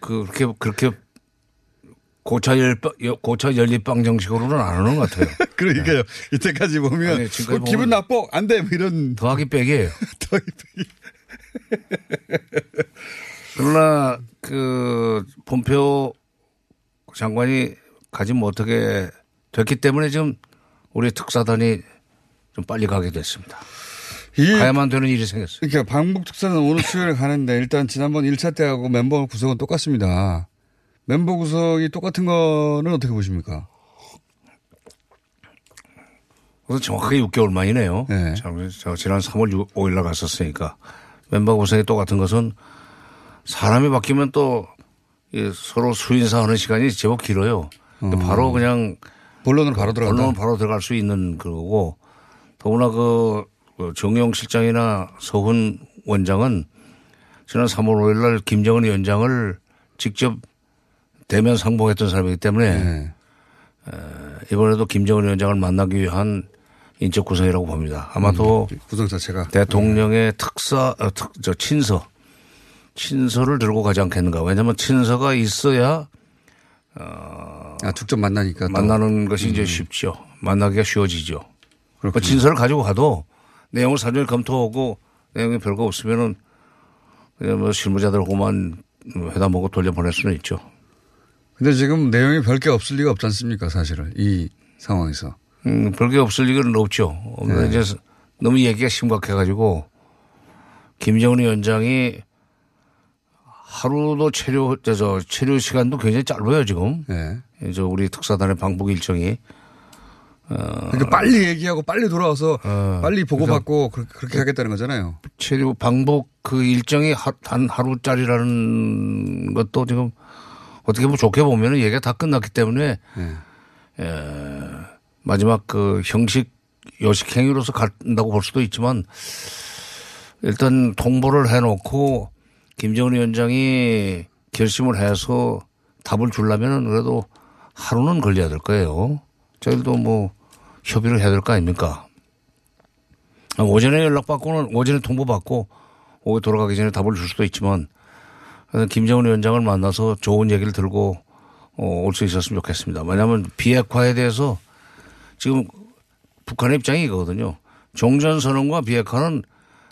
그, 그렇게 그렇게 고차 열 고차 연립방 정식으로는 안 하는 것 같아요. [LAUGHS] 그러니까요. 네. 이때까지 보면 아니, 어, 기분 나빠 안돼 뭐 이런 더하기 빼기예요. [LAUGHS] 더하기 빼기. 그러나 그 폼페오 장관이 가지 못하게 됐기 때문에 지금 우리 특사단이 좀 빨리 가게 됐습니다. 가야만 되는 일이 생겼어요. 그러니까 방북 특사는 오늘 수요일에 가는데 일단 지난번 1차 때하고 멤버 구성은 똑같습니다. 멤버 구성이 똑같은 거는 어떻게 보십니까? 그래서 정확하게 6개월 만이네요. 네. 저 지난 3월 5일 날 갔었으니까 멤버 구성이 똑같은 것은 사람이 바뀌면 또 서로 수인사하는 시간이 제법 길어요. 어. 바로 그냥 본론으로 바로 들어가 본론 바로 들어갈 수 있는 그거고 더구나 그 정용 실장이나 서훈 원장은 지난 3월 5일 날 김정은 위원장을 직접 대면 상봉했던 사람이기 때문에 네. 이번에도 김정은 위원장을 만나기 위한 인적 구성이라고 봅니다. 아마도 음, 구성 자체가 대통령의 네. 특사, 어, 특, 저 친서, 친서를 들고 가지 않겠는가. 왜냐하면 친서가 있어야 어, 아, 직접 만나니까 만나는 것이 음. 이제 쉽죠. 만나기가 쉬워지죠. 그 친서를 가지고 가도 내용을 사전에 검토하고 내용이 별거 없으면은 그냥 뭐 실무자들하고만 회담하고 돌려보낼 수는 있죠. 근데 지금 내용이 별게 없을 리가 없지 않습니까, 사실은. 이 상황에서. 음, 별게 없을 리는 없죠. 네. 이제 너무 얘기가 심각해가지고 김정은 위원장이 하루도 체류, 저, 저, 체류 시간도 굉장히 짧아요, 지금. 네. 저 우리 특사단의 방북 일정이. 어. 그러니까 빨리 얘기하고 빨리 돌아와서 어. 빨리 보고받고 그렇게, 그렇게 하겠다는 거잖아요. 체류 방북 그 일정이 단 하루짜리라는 것도 지금 어떻게 보면 좋게 보면은 얘기가 다 끝났기 때문에 네. 에, 마지막 그 형식 요식 행위로서 간다고 볼 수도 있지만 일단 통보를 해놓고 김정은 위원장이 결심을 해서 답을 주려면은 그래도 하루는 걸려야 될 거예요. 저희도 뭐 협의를 해야 될 거 아닙니까? 오전에 연락받고는 오전에 통보받고 오후 돌아가기 전에 답을 줄 수도 있지만 김정은 위원장을 만나서 좋은 얘기를 들고 어, 올수 있었으면 좋겠습니다. 왜냐하면 비핵화에 대해서 지금 북한의 입장이 이거거든요. 종전선언과 비핵화는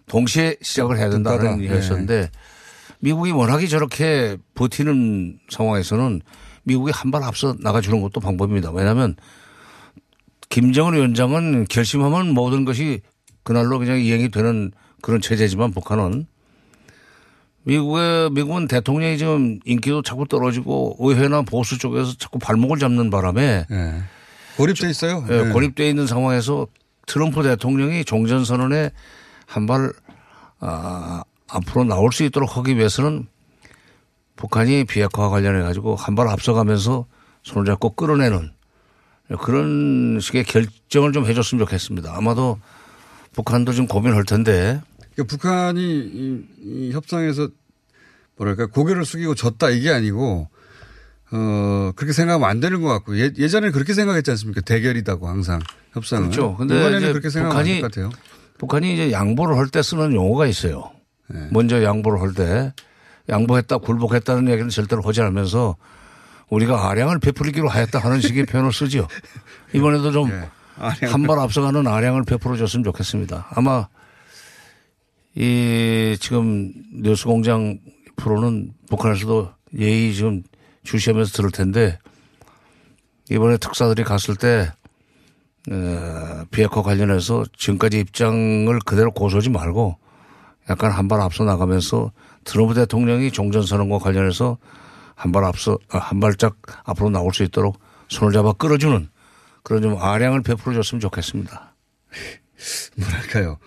동시에 시작을 해야 된다는 네. 얘기였었는데 미국이 워낙에 저렇게 버티는 상황에서는 미국이 한 발 앞서 나가주는 것도 방법입니다. 왜냐하면 김정은 위원장은 결심하면 모든 것이 그날로 그냥 이행이 되는 그런 체제지만 북한은 미국의 미국은 대통령이 지금 인기도 자꾸 떨어지고 의회나 보수 쪽에서 자꾸 발목을 잡는 바람에 네. 고립돼 있어요. 네. 고립돼 있는 상황에서 트럼프 대통령이 종전 선언에 한발 아, 앞으로 나올 수 있도록 하기 위해서는 북한이 비핵화 관련해 가지고 한 발 앞서가면서 손을 잡고 끌어내는 그런 식의 결정을 좀 해줬으면 좋겠습니다. 아마도 북한도 좀 고민할 텐데 그러니까 북한이 이, 이 협상에서 뭐랄까 고개를 숙이고 졌다 이게 아니고 어, 그렇게 생각하면 안 되는 것 같고 예, 예전에는 그렇게 생각했지 않습니까? 대결이다고 항상 협상은. 그렇죠. 근데 이번에는 그렇게 될것 같아요. 북한이 이제 양보를 할 때 쓰는 용어가 있어요. 네. 먼저 양보를 할 때 양보했다 굴복했다는 얘기는 절대로 하지 않으면서 우리가 아량을 베풀기로 하였다 하는 식의 표현을 쓰죠. [LAUGHS] 이번에도 좀 한발 네. 앞서가는 아량을 베풀어 줬으면 좋겠습니다. 아마 이 지금 뉴스공장 프로는 북한에서도 예의 지금 주시하면서 들을 텐데 이번에 특사들이 갔을 때 어, 비핵화 관련해서 지금까지 입장을 그대로 고소하지 말고 약간 한 발 앞서 나가면서 트럼프 대통령이 종전선언과 관련해서 한 발 앞서 아, 한 발짝 앞으로 나올 수 있도록 손을 잡아 끌어주는 그런 좀 아량을 베풀어 줬으면 좋겠습니다. [LAUGHS] 뭐랄까요.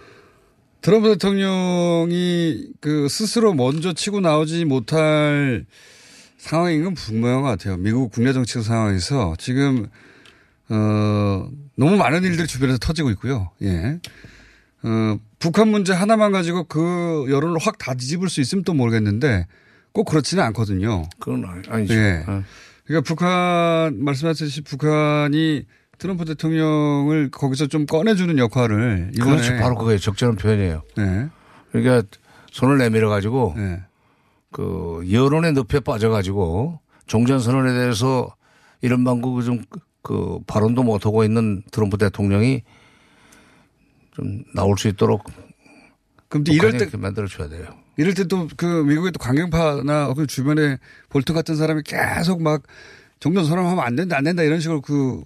트럼프 대통령이 그 스스로 먼저 치고 나오지 못할 상황인 건 분명한 것 같아요. 미국 국내 정치 상황에서 지금 어 너무 많은 일들이 주변에서 터지고 있고요. 예. 어 북한 문제 하나만 가지고 그 여론을 확 다 뒤집을 수 있으면 또 모르겠는데 꼭 그렇지는 않거든요. 그건 아니- 아니죠. 예. 어. 그러니까 북한 말씀하셨듯이 북한이 트럼프 대통령을 거기서 좀 꺼내주는 역할을 이번에 그렇지 바로 그거예요. 적절한 표현이에요. 네. 그러니까 손을 내밀어 가지고 네. 그 여론의 늪에 빠져 가지고 종전 선언에 대해서 이런 방구 좀그 발언도 못 하고 있는 트럼프 대통령이 좀 나올 수 있도록 그럼 또 이럴 때 그렇게 만들어 줘야 돼요. 이럴 때 또 그 미국의 또 강경파나 그 주변에 볼턴 같은 사람이 계속 막 종전 선언하면 안 된다 안 된다 이런 식으로 그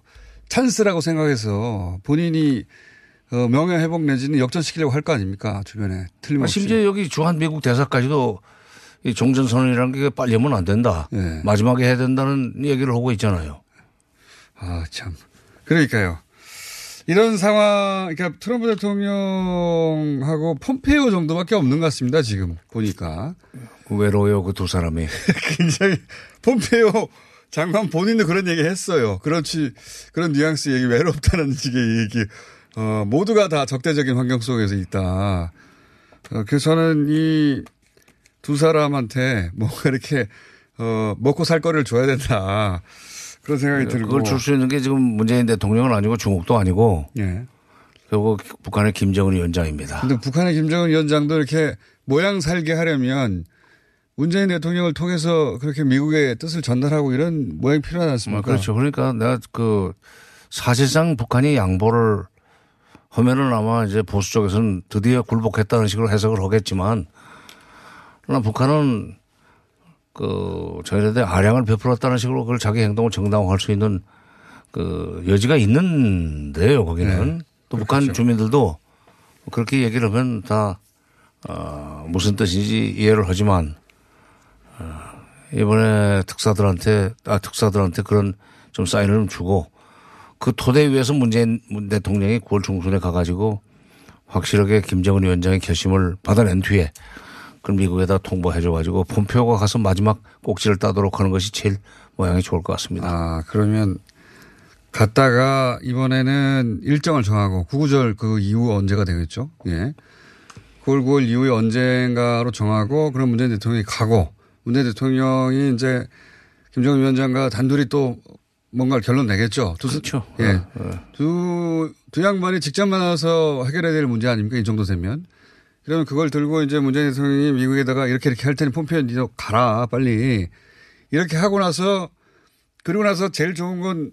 찬스라고 생각해서 본인이 어, 명예 회복 내지는 역전시키려고 할 거 아닙니까 주변에 아, 틀림없이 심지어 여기 주한 미국 대사까지도 이 종전 선언이라는 게 빨리 하면 안 된다. 네. 마지막에 해야 된다는 얘기를 하고 있잖아요. 아, 참. 그러니까요. 이런 상황, 그러니까 트럼프 대통령하고 폼페이오 정도밖에 없는 것 같습니다, 지금 보니까. 외로워요, 그 두 사람이. [LAUGHS] 굉장히, 폼페이오 장관 본인도 그런 얘기 했어요. 그렇지, 그런 뉘앙스 얘기, 외롭다는 [LAUGHS] 식의 얘기. 어, 모두가 다 적대적인 환경 속에서 있다. 어, 그래서 저는 이 두 사람한테 뭔가 이렇게, 어, 먹고 살 거리를 줘야 된다. 그런 생각이 들고. 그걸 줄 수 있는 게 지금 문재인 대통령은 아니고 중국도 아니고 예. 결국 북한의 김정은 위원장입니다. 근데 북한의 김정은 위원장도 이렇게 모양 살게 하려면 문재인 대통령을 통해서 그렇게 미국의 뜻을 전달하고 이런 모양이 필요하지 않습니까? 그렇죠. 그러니까 내가 그 사실상 북한이 양보를 하면은 아마 이제 보수 쪽에서는 드디어 굴복했다는 식으로 해석을 하겠지만 그러나 북한은 그 저희한테 아량을 베풀었다는 식으로 그걸 자기 행동을 정당화할 수 있는 그 여지가 있는데요. 거기는 네. 또 북한 주민들도 그렇게 얘기를 하면 다 어, 무슨 뜻인지 이해를 하지만 어, 이번에 특사들한테 아 특사들한테 그런 좀 사인을 좀 주고 그 토대 위에서 문재인 문 대통령이 9월 중순에 가가지고 확실하게 김정은 위원장의 결심을 받아낸 뒤에 그걸 미국에다 통보해줘가지고 폼페오가 가서 마지막 꼭지를 따도록 하는 것이 제일 모양이 좋을 것 같습니다. 아, 그러면 갔다가 이번에는 일정을 정하고 구구절 그 이후 언제가 되겠죠? 예. 9월 9월 이후에 언젠가로 정하고 그럼 문재인 대통령이 가고 문재인 대통령이 이제 김정은 위원장과 단둘이 또 뭔가 결론 내겠죠. 두, 그렇죠. 예. 두, 두 양반이 직접 만나서 해결해야 될 문제 아닙니까? 이 정도 되면. 그러면 그걸 들고 이제 문재인 대통령이 미국에다가 이렇게 이렇게 할 테니 폼페이오 니도 가라, 빨리. 이렇게 하고 나서 그리고 나서 제일 좋은 건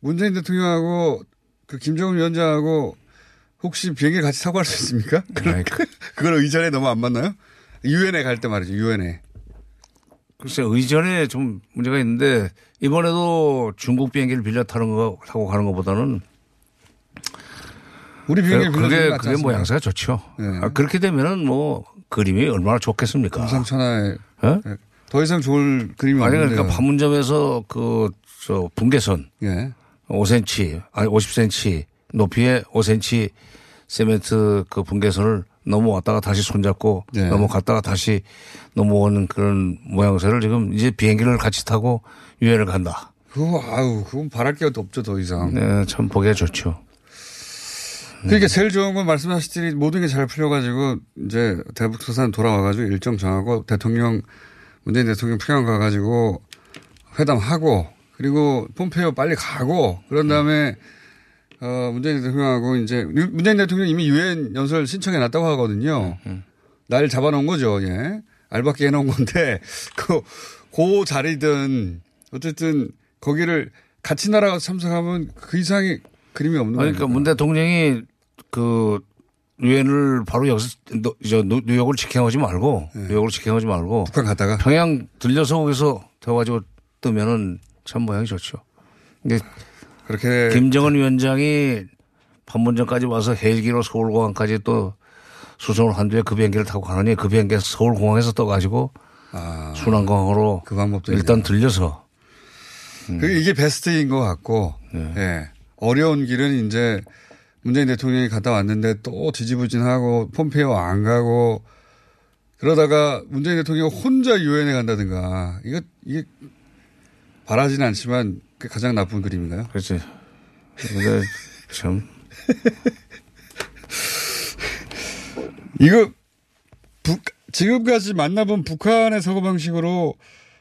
문재인 대통령하고 그 김정은 위원장하고 혹시 비행기 같이 타고 갈 수 있습니까? [LAUGHS] 그걸, 그걸 의전에 너무 안 맞나요? 유엔에 갈 때 말이죠, 유엔에. 글쎄 의전에 좀 문제가 있는데 이번에도 중국 비행기를 빌려 타는 거 타고 가는 것보다는 우리 비행기를 빌려주는 그게 그게 않습니까? 모양새가 좋죠. 네. 아, 그렇게 되면은 뭐 그림이 얼마나 좋겠습니까? 금상천하에 어? 더 이상 좋을 그림이 아니. 그러니까 판문점에서 그저 분계선 예. 5cm 아니 50cm 높이의 5cm 세멘트 그 분계선을 넘어왔다가 다시 손잡고 네. 넘어갔다가 다시 넘어오는 그런 모양새를 지금 이제 비행기를 같이 타고 유엔을 간다. 그거 아우 그건 바랄 게 없죠 더 이상. 네, 참 보기가 좋죠. 그러니까 제일 좋은 건 말씀하셨듯이 모든 게 잘 풀려가지고 이제 대북 수산 돌아와가지고 일정 정하고 대통령 문재인 대통령 평양 가가지고 회담하고 그리고 폼페이오 빨리 가고 그런 다음에 어, 문재인 대통령하고 이제 문재인 대통령 이미 유엔 연설 신청해 놨다고 하거든요. 날 잡아놓은 거죠. 예. 알바끼 해놓은 건데 [LAUGHS] 그, 그 자리든 어쨌든 거기를 같이 나라가 참석하면 그 이상의 그림이 없는 거예요. 그러니까 문 대통령이 그 유엔을 바로 여기서 저 뉴욕을 직행하지 말고 네. 뉴욕을 직행하지 말고 북한 갔다가 평양 들려서 거기서 태워가지고 뜨면은 참 모양이 좋죠. 근데 그렇게 김정은 위원장이 판문점까지 와서 헬기로 서울공항까지 또 수송을 한 뒤에 그 비행기를 타고 가느니 그 비행기 서울공항에서 떠가지고 아, 순환공항으로 그 방법도 일단 들려서 음. 그 이게 베스트인 것 같고 네. 네. 어려운 길은 이제 문재인 대통령이 갔다 왔는데 또 지지부진하고 폼페이오 안 가고 그러다가 문재인 대통령이 혼자 유엔에 간다든가 이거 이게 바라지는 않지만 그 가장 나쁜 그림인가요? 그렇지. 근데 참 [LAUGHS] 이거 북 지금까지 만나본 북한의 사고 방식으로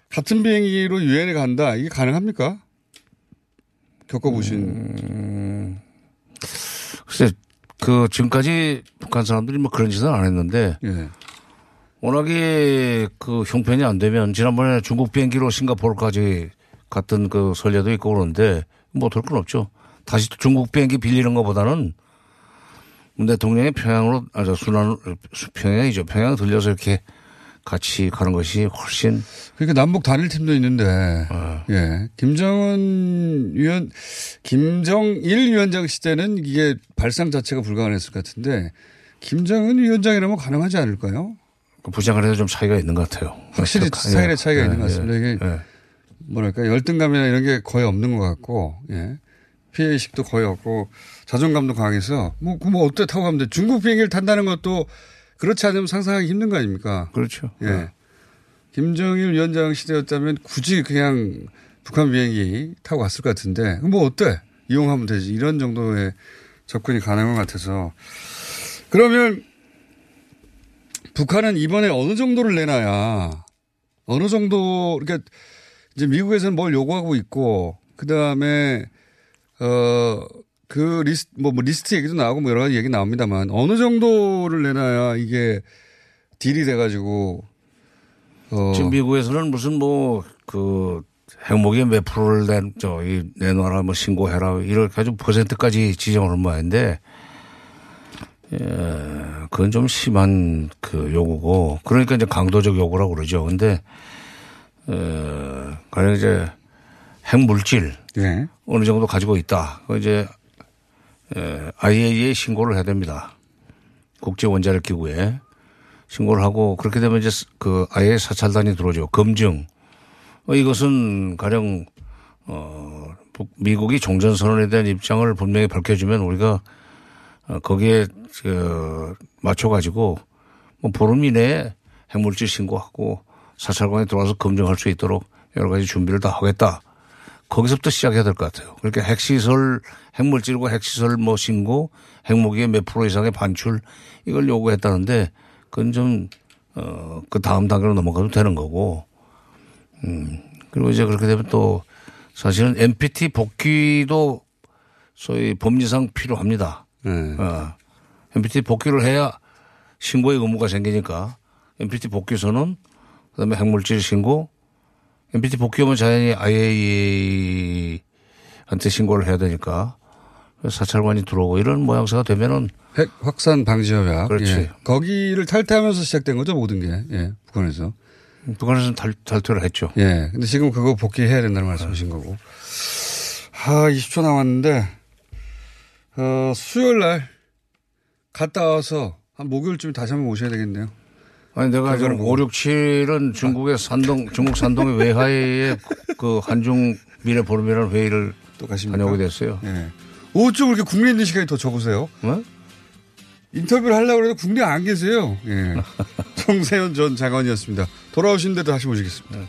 같은 비행기로 유엔에 간다 이게 가능합니까? 겪어보신. 음, 글쎄, 그, 지금까지 북한 사람들이 뭐 그런 짓은 안 했는데. 예. 워낙에 그 형편이 안 되면 지난번에 중국 비행기로 싱가포르까지 갔던 그 설례도 있고 그런데 뭐될건 없죠. 다시 중국 비행기 빌리는 것보다는 문 대통령이 평양으로, 아, 저 순환, 평양이죠. 평양 들려서 이렇게 같이 가는 것이 훨씬. 그러니까 남북 단일 팀도 있는데, 어. 예. 김정은 위원, 김정일 위원장 시대는 이게 발상 자체가 불가능했을 것 같은데, 김정은 위원장이라면 가능하지 않을까요? 그 부장을 해도 좀 차이가 있는 것 같아요. 확실히 스타일의 차이가 예. 있는 것 같습니다. 이게 예. 뭐랄까 열등감이나 이런 게 거의 없는 것 같고, 예. 피해 의식도 거의 없고, 자존감도 강해서, 뭐, 그 뭐, 어때 타고 가면 돼. 중국 비행기를 탄다는 것도 그렇지 않으면 상상하기 힘든 거 아닙니까? 그렇죠. 예. 네. 김정일 위원장 시대였다면 굳이 그냥 북한 비행기 타고 갔을 것 같은데, 뭐 어때? 이용하면 되지. 이런 정도의 접근이 가능한 것 같아서. 그러면 북한은 이번에 어느 정도를 내놔야 어느 정도, 그러니까 이제 미국에서는 뭘 요구하고 있고, 그 다음에, 어, 그 리스트, 뭐, 뭐 리스트 얘기도 나오고 뭐 여러 가지 얘기 나옵니다만 어느 정도를 내놔야 이게 딜이 돼가지고 어. 지금 미국에서는 무슨 뭐 그 핵무기 몇 프로를 내, 저, 이, 내놔라, 뭐 신고해라, 이렇게 가지고 퍼센트까지 지정을 한 모양인데, 예, 그건 좀 심한 그 요구고, 그러니까 이제 강도적 요구라고 그러죠. 근데, 어, 가령 이제 핵물질, 네. 어느 정도 가지고 있다. 그 이제 IAEA에 신고를 해야 됩니다. 국제 원자력 기구에 신고를 하고 그렇게 되면 이제 그 IAEA 사찰단이 들어오죠. 검증. 어, 이것은 가령 어 미국이 종전 선언에 대한 입장을 분명히 밝혀주면 우리가 어, 거기에 그 맞춰 가지고 뭐 보름 이내에 핵물질 신고하고 사찰관에 들어와서 검증할 수 있도록 여러 가지 준비를 다 하겠다. 거기서부터 시작해야 될 것 같아요. 그러니까 핵시설, 핵물질과 핵시설 뭐 신고, 핵무기의 몇 프로 이상의 반출 이걸 요구했다는데 그건 좀, 어, 그 다음 단계로 넘어가도 되는 거고, 음, 그리고 이제 그렇게 되면 또 사실은 NPT 복귀도 소위 법리상 필요합니다. 네. 어, NPT 복귀를 해야 신고의 의무가 생기니까 NPT 복귀서는 그다음에 핵물질 신고 MPT 복귀하면 자연히 IAEA한테 신고를 해야 되니까 사찰관이 들어오고 이런 모양새가 되면은 핵 확산 방지 협약. 그렇지. 예. 거기를 탈퇴하면서 시작된 거죠 모든 게. 예. 북한에서. 북한에서는 탈, 탈퇴를 했죠. 예. 근데 지금 그거 복귀해야 된다는 말씀이신 거고. 아, 20초 남았는데, 어, 수요일 날 갔다 와서 한 목요일쯤 다시 한번 오셔야 되겠네요. 아니 내가 지금 5, 6, 7은 중국의 산동, 중국 산동의 외화에 [LAUGHS] 그 한중 미래 보름이라는 회의를 또 다녀오게 됐어요. 네. 어쩜 그렇게 국내 있는 시간이 더 적으세요? 네? 인터뷰를 하려고 해도 국내 안 계세요. 예. [LAUGHS] 정세현 전 장관이었습니다. 돌아오신 데도 다시 모시겠습니다. 네.